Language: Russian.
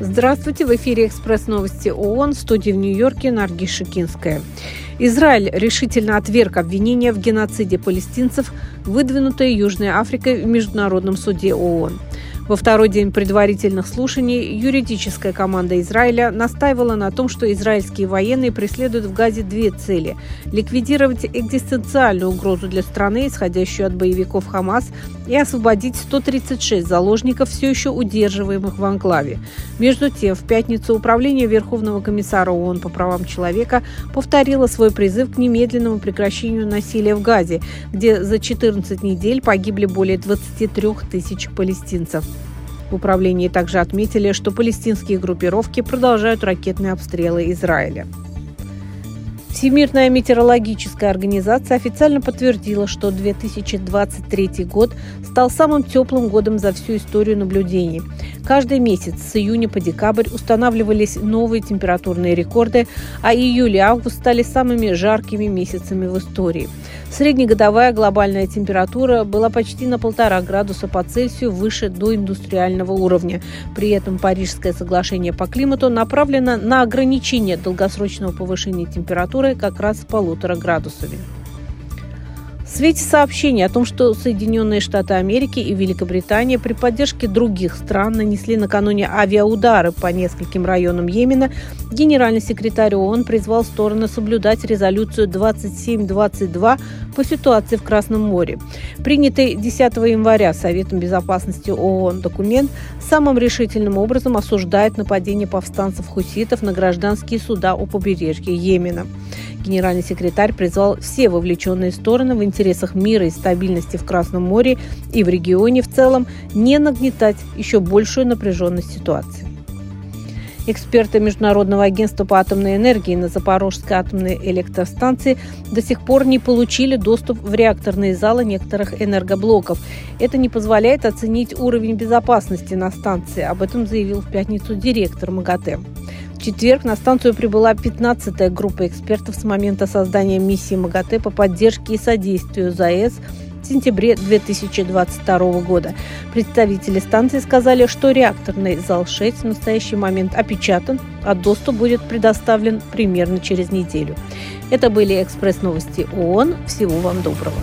Здравствуйте, в эфире «Экспресс новости ООН» в студии в Нью-Йорке Нарги Шикинская. Израиль решительно отверг обвинения в геноциде палестинцев, выдвинутые Южной Африкой в Международном суде ООН. Во второй день предварительных слушаний юридическая команда Израиля настаивала на том, что израильские военные преследуют в Газе две цели – ликвидировать экзистенциальную угрозу для страны, исходящую от боевиков Хамас, и освободить 136 заложников, все еще удерживаемых в анклаве. Между тем, в пятницу Управление Верховного комиссара ООН по правам человека повторило свой призыв к немедленному прекращению насилия в Газе, где за 14 недель погибли более 23 тысяч палестинцев. В управлении также отметили, что палестинские группировки продолжают ракетные обстрелы Израиля. Всемирная метеорологическая организация официально подтвердила, что 2023 год стал самым теплым годом за всю историю наблюдений. Каждый месяц с июня по декабрь устанавливались новые температурные рекорды, а июль и август стали самыми жаркими месяцами в истории. Среднегодовая глобальная температура была почти на полтора градуса по Цельсию выше доиндустриального уровня. При этом Парижское соглашение по климату направлено на ограничение долгосрочного повышения температуры как раз с полутора градусами. В свете сообщений о том, что Соединенные Штаты Америки и Великобритания при поддержке других стран нанесли накануне авиаудары по нескольким районам Йемена, генеральный секретарь ООН призвал стороны соблюдать резолюцию 2722 по ситуации в Красном море. Принятый 10 января Советом безопасности ООН документ самым решительным образом осуждает нападение повстанцев-хуситов на гражданские суда у побережья Йемена. Генеральный секретарь призвал все вовлеченные стороны в интересах мира и стабильности в Красном море и в регионе в целом не нагнетать еще большую напряженность ситуации. Эксперты Международного агентства по атомной энергии на Запорожской атомной электростанции до сих пор не получили доступ в реакторные залы некоторых энергоблоков. Это не позволяет оценить уровень безопасности на станции. Об этом заявил в пятницу директор МАГАТЭ четверг на станцию прибыла 15-я группа экспертов с момента создания миссии МАГАТЭ по поддержке и содействию ЗАЭС в сентябре 2022 года. Представители станции сказали, что реакторный зал 6 в настоящий момент опечатан, а доступ будет предоставлен примерно через неделю. Это были экспресс-новости ООН. Всего вам доброго.